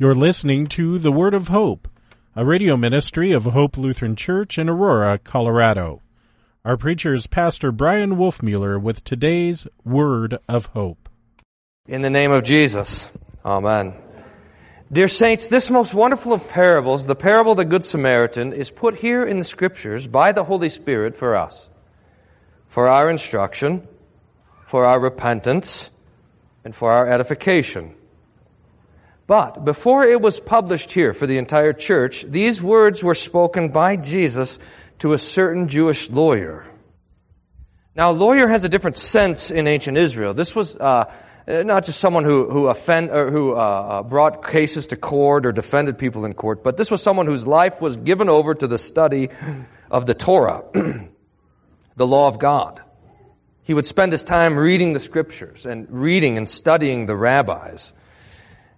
You're listening to The Word of Hope, a radio ministry of Hope Lutheran Church in Aurora, Colorado. Our preacher is Pastor Bryan Wolfmueller with today's Word of Hope. In the name of Jesus, Amen. Dear saints, this most wonderful of parables, the parable of the Good Samaritan, is put here in the Scriptures by the Holy Spirit for us, for our instruction, for our repentance, and for our edification. But before it was published here for the entire church, these words were spoken by Jesus to a certain Jewish lawyer. Now, lawyer has a different sense in ancient Israel. This was uh, not just someone who who offend who uh, uh, brought cases to court or defended people in court, but this was someone whose life was given over to the study of the Torah, the law of God. He would spend his time reading the scriptures and reading and studying the rabbis.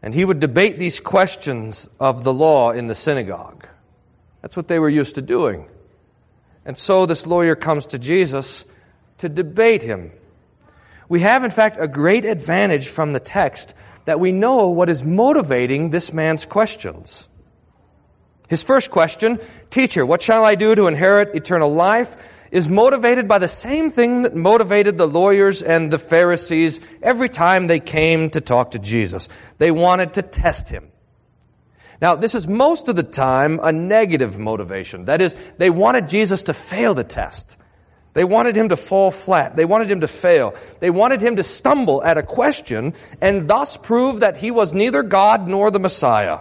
And he would debate these questions of the law in the synagogue. That's what they were used to doing. And so this lawyer comes to Jesus to debate him. We have, in fact, a great advantage from the text that we know what is motivating this man's questions. His first question, Teacher, what shall I do to inherit eternal life? Is motivated by the same thing that motivated the lawyers and the Pharisees every time they came to talk to Jesus. They wanted to test him. Now, this is most of the time a negative motivation. That is, they wanted Jesus to fail the test. They wanted him to fall flat. They wanted him to fail. They wanted him to stumble at a question and thus prove that he was neither God nor the Messiah.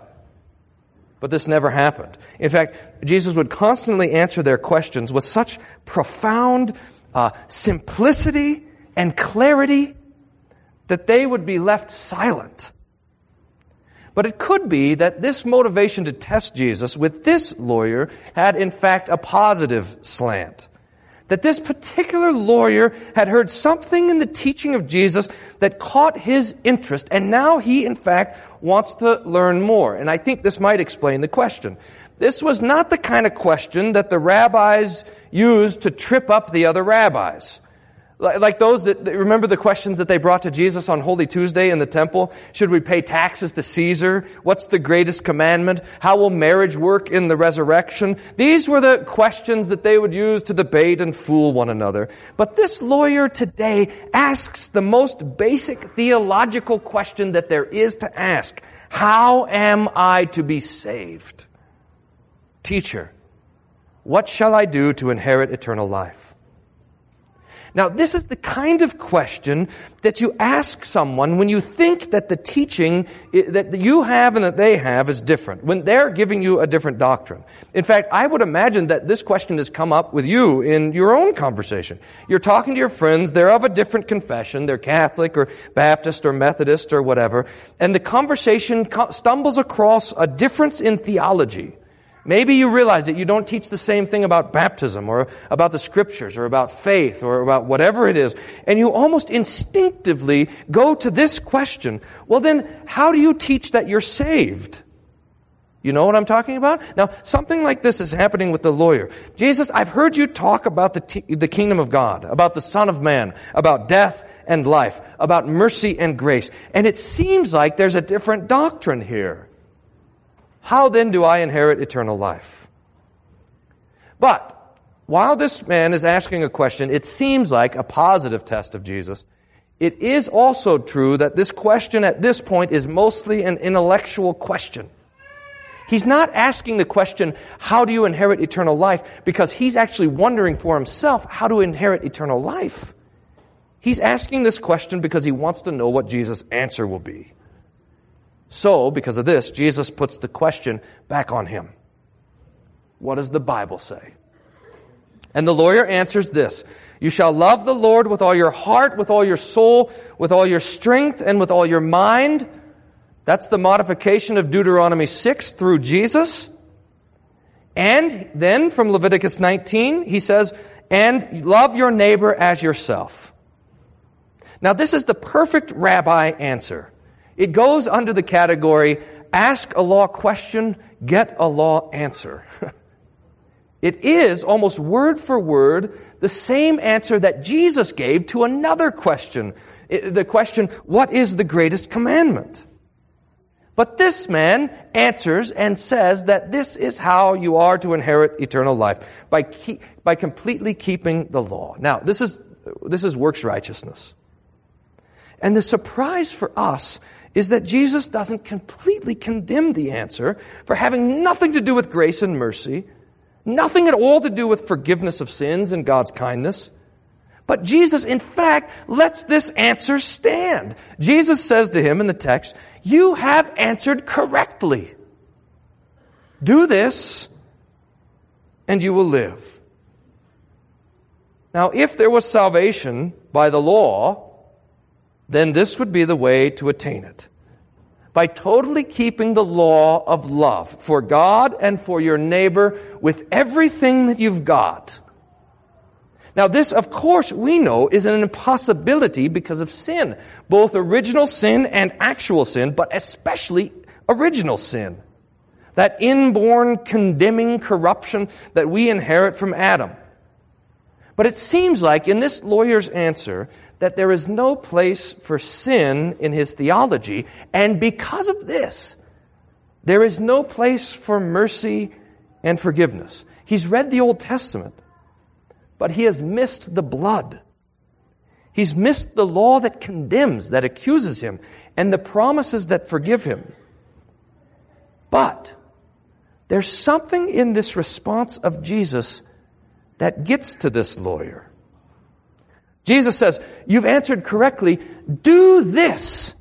But this never happened. In fact, Jesus would constantly answer their questions with such profound uh, simplicity and clarity that they would be left silent. But it could be that this motivation to test Jesus with this lawyer had in fact a positive slant that this particular lawyer had heard something in the teaching of Jesus that caught his interest, and now he, in fact, wants to learn more. And I think this might explain the question. This was not the kind of question that the rabbis used to trip up the other rabbis. Like those that, remember the questions that they brought to Jesus on Holy Tuesday in the temple? Should we pay taxes to Caesar? What's the greatest commandment? How will marriage work in the resurrection? These were the questions that they would use to debate and fool one another. But this lawyer today asks the most basic theological question that there is to ask. How am I to be saved? Teacher, what shall I do to inherit eternal life? Now, this is the kind of question that you ask someone when you think that the teaching that you have and that they have is different, when they're giving you a different doctrine. In fact, I would imagine that this question has come up with you in your own conversation. You're talking to your friends, they're of a different confession, they're Catholic or Baptist or Methodist or whatever, and the conversation stumbles across a difference in theology. Maybe you realize that you don't teach the same thing about baptism or about the scriptures or about faith or about whatever it is. And you almost instinctively go to this question. Well then, how do you teach that you're saved? You know what I'm talking about? Now, something like this is happening with the lawyer. Jesus, I've heard you talk about the, t- the kingdom of God, about the Son of Man, about death and life, about mercy and grace. And it seems like there's a different doctrine here. How then do I inherit eternal life? But while this man is asking a question, it seems like a positive test of Jesus. It is also true that this question at this point is mostly an intellectual question. He's not asking the question, how do you inherit eternal life? Because he's actually wondering for himself how to inherit eternal life. He's asking this question because he wants to know what Jesus' answer will be. So, because of this, Jesus puts the question back on him. What does the Bible say? And the lawyer answers this You shall love the Lord with all your heart, with all your soul, with all your strength, and with all your mind. That's the modification of Deuteronomy 6 through Jesus. And then from Leviticus 19, he says, and love your neighbor as yourself. Now this is the perfect rabbi answer. It goes under the category, ask a law question, get a law answer. it is almost word for word the same answer that Jesus gave to another question. The question, what is the greatest commandment? But this man answers and says that this is how you are to inherit eternal life by keep, by completely keeping the law. Now, this is this is works righteousness. And the surprise for us is that Jesus doesn't completely condemn the answer for having nothing to do with grace and mercy, nothing at all to do with forgiveness of sins and God's kindness. But Jesus, in fact, lets this answer stand. Jesus says to him in the text, You have answered correctly. Do this, and you will live. Now, if there was salvation by the law, then this would be the way to attain it. By totally keeping the law of love for God and for your neighbor with everything that you've got. Now this, of course, we know is an impossibility because of sin. Both original sin and actual sin, but especially original sin. That inborn condemning corruption that we inherit from Adam. But it seems like in this lawyer's answer that there is no place for sin in his theology, and because of this, there is no place for mercy and forgiveness. He's read the Old Testament, but he has missed the blood. He's missed the law that condemns, that accuses him, and the promises that forgive him. But there's something in this response of Jesus that gets to this lawyer. Jesus says, You've answered correctly. Do this,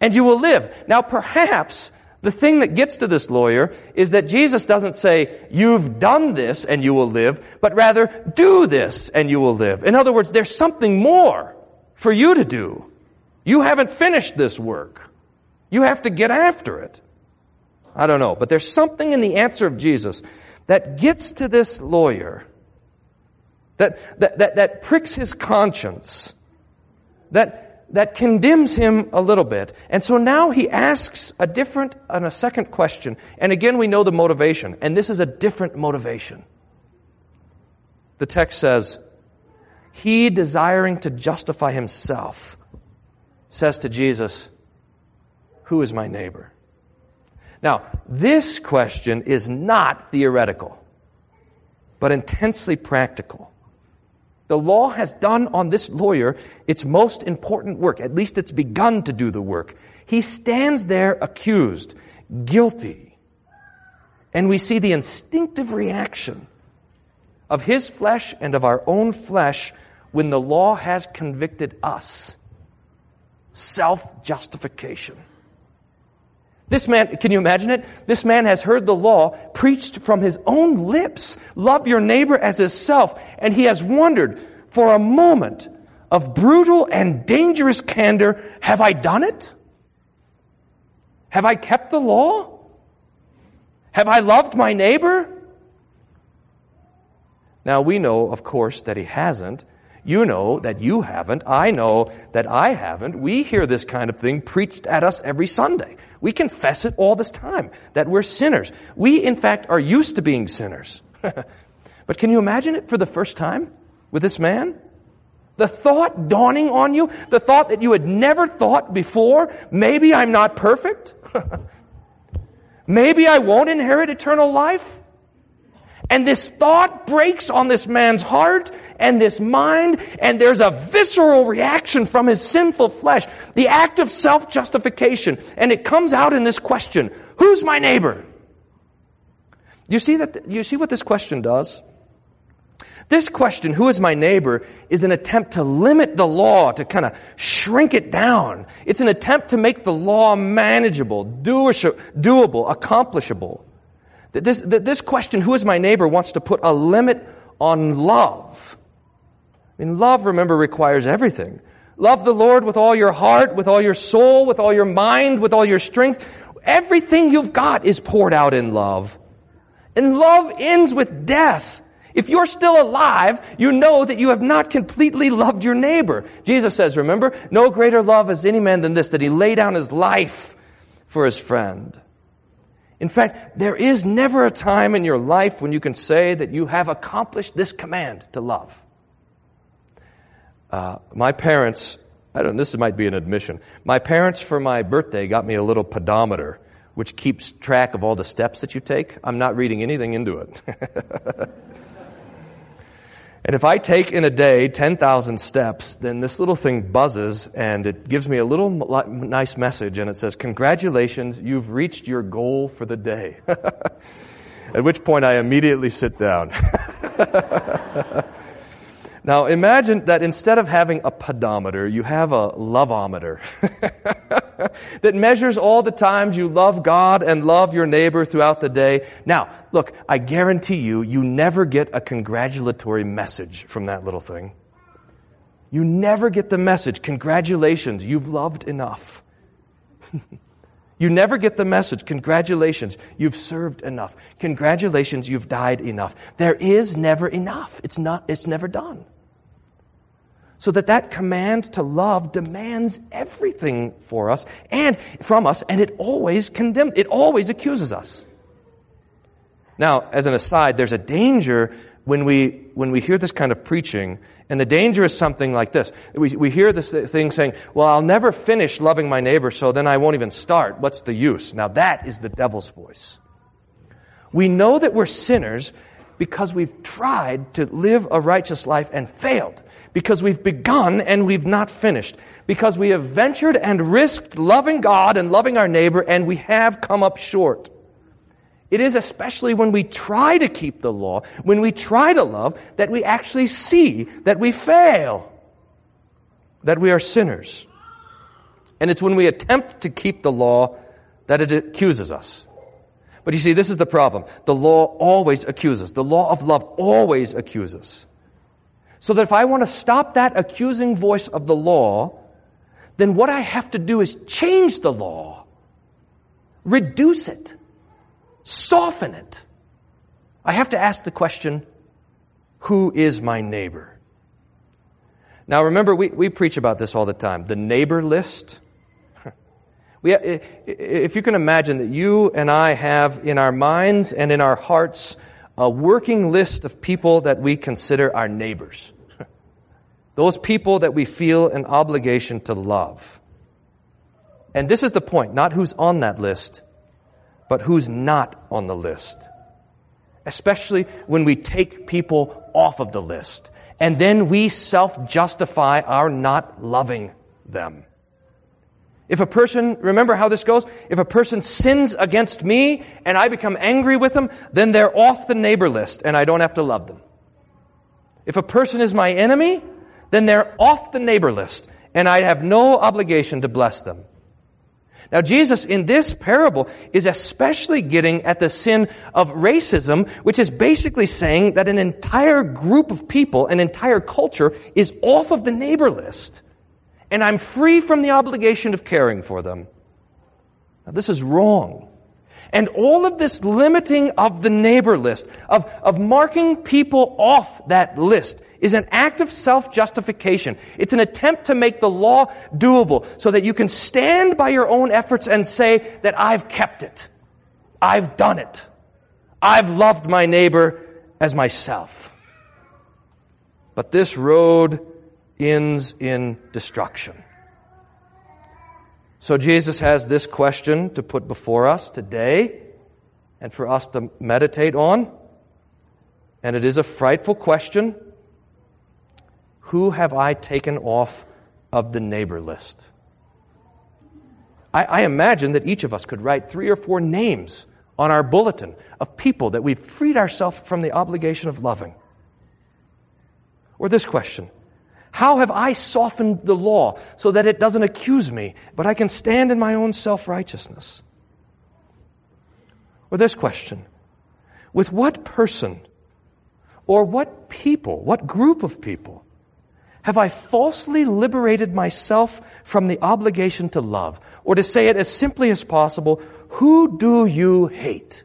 and you will live. Now, perhaps the thing that gets to this lawyer is that Jesus doesn't say, You've done this and you will live, but rather, Do this and you will live. In other words, there's something more for you to do. You haven't finished this work. You have to get after it. I don't know, but there's something in the answer of Jesus that gets to this lawyer that, that, that, that pricks his conscience, that, that condemns him a little bit. And so now he asks a different and a second question. And again, we know the motivation, and this is a different motivation. The text says, He desiring to justify himself says to Jesus, Who is my neighbor? Now, this question is not theoretical, but intensely practical. The law has done on this lawyer its most important work. At least it's begun to do the work. He stands there accused, guilty. And we see the instinctive reaction of his flesh and of our own flesh when the law has convicted us. Self justification. This man, can you imagine it? This man has heard the law preached from his own lips. Love your neighbor as himself. And he has wondered for a moment of brutal and dangerous candor, have I done it? Have I kept the law? Have I loved my neighbor? Now we know, of course, that he hasn't. You know that you haven't. I know that I haven't. We hear this kind of thing preached at us every Sunday. We confess it all this time, that we're sinners. We, in fact, are used to being sinners. but can you imagine it for the first time with this man? The thought dawning on you, the thought that you had never thought before, maybe I'm not perfect. maybe I won't inherit eternal life. And this thought breaks on this man's heart and this mind, and there's a visceral reaction from his sinful flesh, the act of self-justification, and it comes out in this question, who's my neighbor? You see that, you see what this question does? This question, who is my neighbor, is an attempt to limit the law, to kind of shrink it down. It's an attempt to make the law manageable, doable, accomplishable. This, this question, who is my neighbor, wants to put a limit on love. I mean, love, remember, requires everything. Love the Lord with all your heart, with all your soul, with all your mind, with all your strength. Everything you've got is poured out in love. And love ends with death. If you're still alive, you know that you have not completely loved your neighbor. Jesus says, remember, no greater love has any man than this, that he lay down his life for his friend. In fact, there is never a time in your life when you can say that you have accomplished this command to love. Uh, my parents, I don't this might be an admission. My parents for my birthday got me a little pedometer. which keeps track of all the steps that you take. I'm not reading anything into it. and if I take in a day 10,000 steps, then this little thing buzzes and it gives me a little nice message and it says, congratulations, you've reached your goal for the day. At which point I immediately sit down. now imagine that instead of having a pedometer, you have a loveometer that measures all the times you love God and love your neighbor throughout the day. Now, look, I guarantee you, you never get a congratulatory message from that little thing. You never get the message, congratulations, you've loved enough. You never get the message. Congratulations, you've served enough. Congratulations, you've died enough. There is never enough. It's not, it's never done. So that that command to love demands everything for us and from us, and it always condemns, it always accuses us. Now, as an aside, there's a danger when we, when we hear this kind of preaching, and the danger is something like this. We, we hear this thing saying, well, I'll never finish loving my neighbor, so then I won't even start. What's the use? Now that is the devil's voice. We know that we're sinners because we've tried to live a righteous life and failed. Because we've begun and we've not finished. Because we have ventured and risked loving God and loving our neighbor and we have come up short. It is especially when we try to keep the law, when we try to love, that we actually see that we fail, that we are sinners. And it's when we attempt to keep the law that it accuses us. But you see, this is the problem. The law always accuses. The law of love always accuses. So that if I want to stop that accusing voice of the law, then what I have to do is change the law. Reduce it soften it. I have to ask the question, who is my neighbor? Now remember, we, we preach about this all the time. The neighbor list. We, if you can imagine that you and I have in our minds and in our hearts a working list of people that we consider our neighbors. Those people that we feel an obligation to love. And this is the point, not who's on that list, but who's not on the list. Especially when we take people off of the list. And then we self-justify our not loving them. If a person, remember how this goes? If a person sins against me and I become angry with them, then they're off the neighbor list and I don't have to love them. If a person is my enemy, then they're off the neighbor list and I have no obligation to bless them. Now Jesus in this parable is especially getting at the sin of racism, which is basically saying that an entire group of people, an entire culture is off of the neighbor list. And I'm free from the obligation of caring for them. Now this is wrong. And all of this limiting of the neighbor list, of, of marking people off that list, is an act of self-justification. It's an attempt to make the law doable so that you can stand by your own efforts and say that I've kept it. I've done it. I've loved my neighbor as myself. But this road ends in destruction. So Jesus has this question to put before us today and for us to meditate on. And it is a frightful question. Who have I taken off of the neighbor list? I, I, imagine that each of us could write three or four names on our bulletin of people that we've freed ourselves from the obligation of loving. Or this question how have I softened the law so that it doesn't accuse me, but I can stand in my own self righteousness? Or this question With what person or what people, what group of people, have I falsely liberated myself from the obligation to love? Or to say it as simply as possible, who do you hate?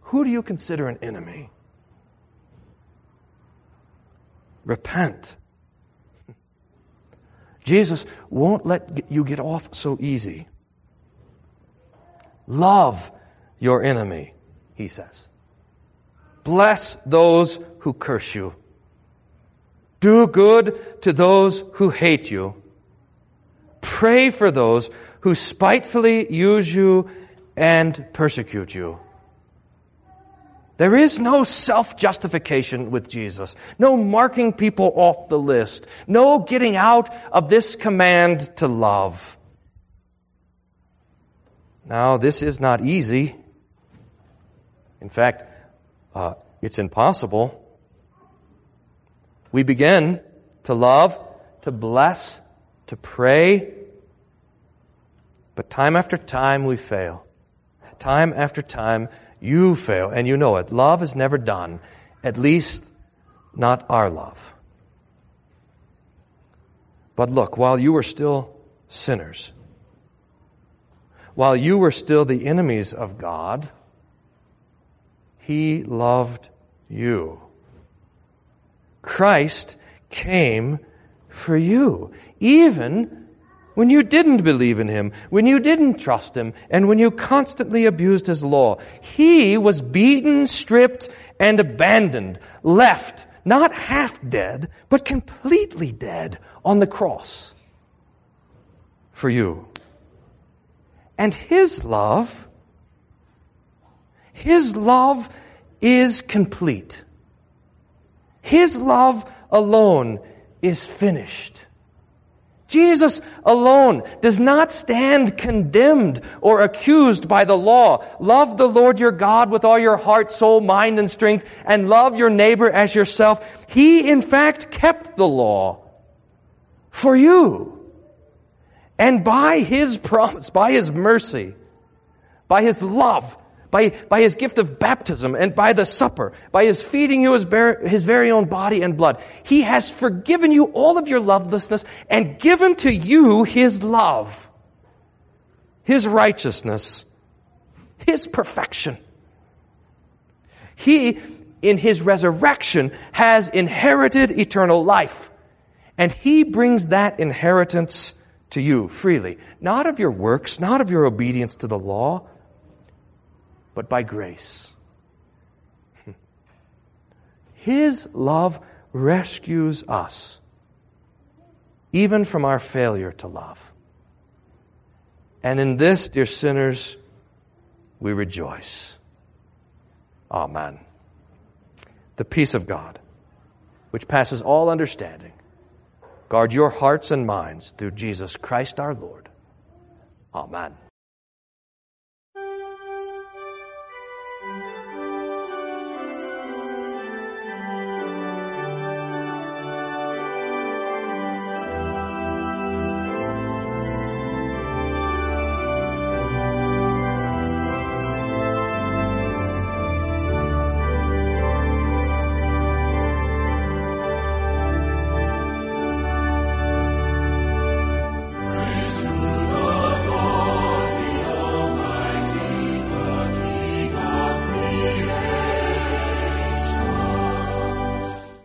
Who do you consider an enemy? Repent. Jesus won't let you get off so easy. Love your enemy, he says. Bless those who curse you. Do good to those who hate you. Pray for those who spitefully use you and persecute you. There is no self-justification with Jesus. No marking people off the list. No getting out of this command to love. Now, this is not easy. In fact, uh, it's impossible. We begin to love, to bless, to pray, but time after time we fail. Time after time you fail, and you know it. Love is never done, at least not our love. But look, while you were still sinners, while you were still the enemies of God, He loved you. Christ came for you, even when you didn't believe in Him, when you didn't trust Him, and when you constantly abused His law. He was beaten, stripped, and abandoned, left, not half dead, but completely dead on the cross for you. And His love, His love is complete. His love alone is finished. Jesus alone does not stand condemned or accused by the law. Love the Lord your God with all your heart, soul, mind, and strength, and love your neighbor as yourself. He, in fact, kept the law for you. And by His promise, by His mercy, by His love, by, by His gift of baptism, and by the supper, by His feeding you His, bar- his very own body and blood, He has forgiven you all of your lovelessness and given to you His love, His righteousness, His perfection. He, in His resurrection, has inherited eternal life. And He brings that inheritance to you freely, not of your works, not of your obedience to the law, but by grace. His love rescues us, even from our failure to love. And in this, dear sinners, we rejoice. Amen. The peace of God, which passes all understanding, Guard your hearts and minds through Jesus Christ our Lord. Amen.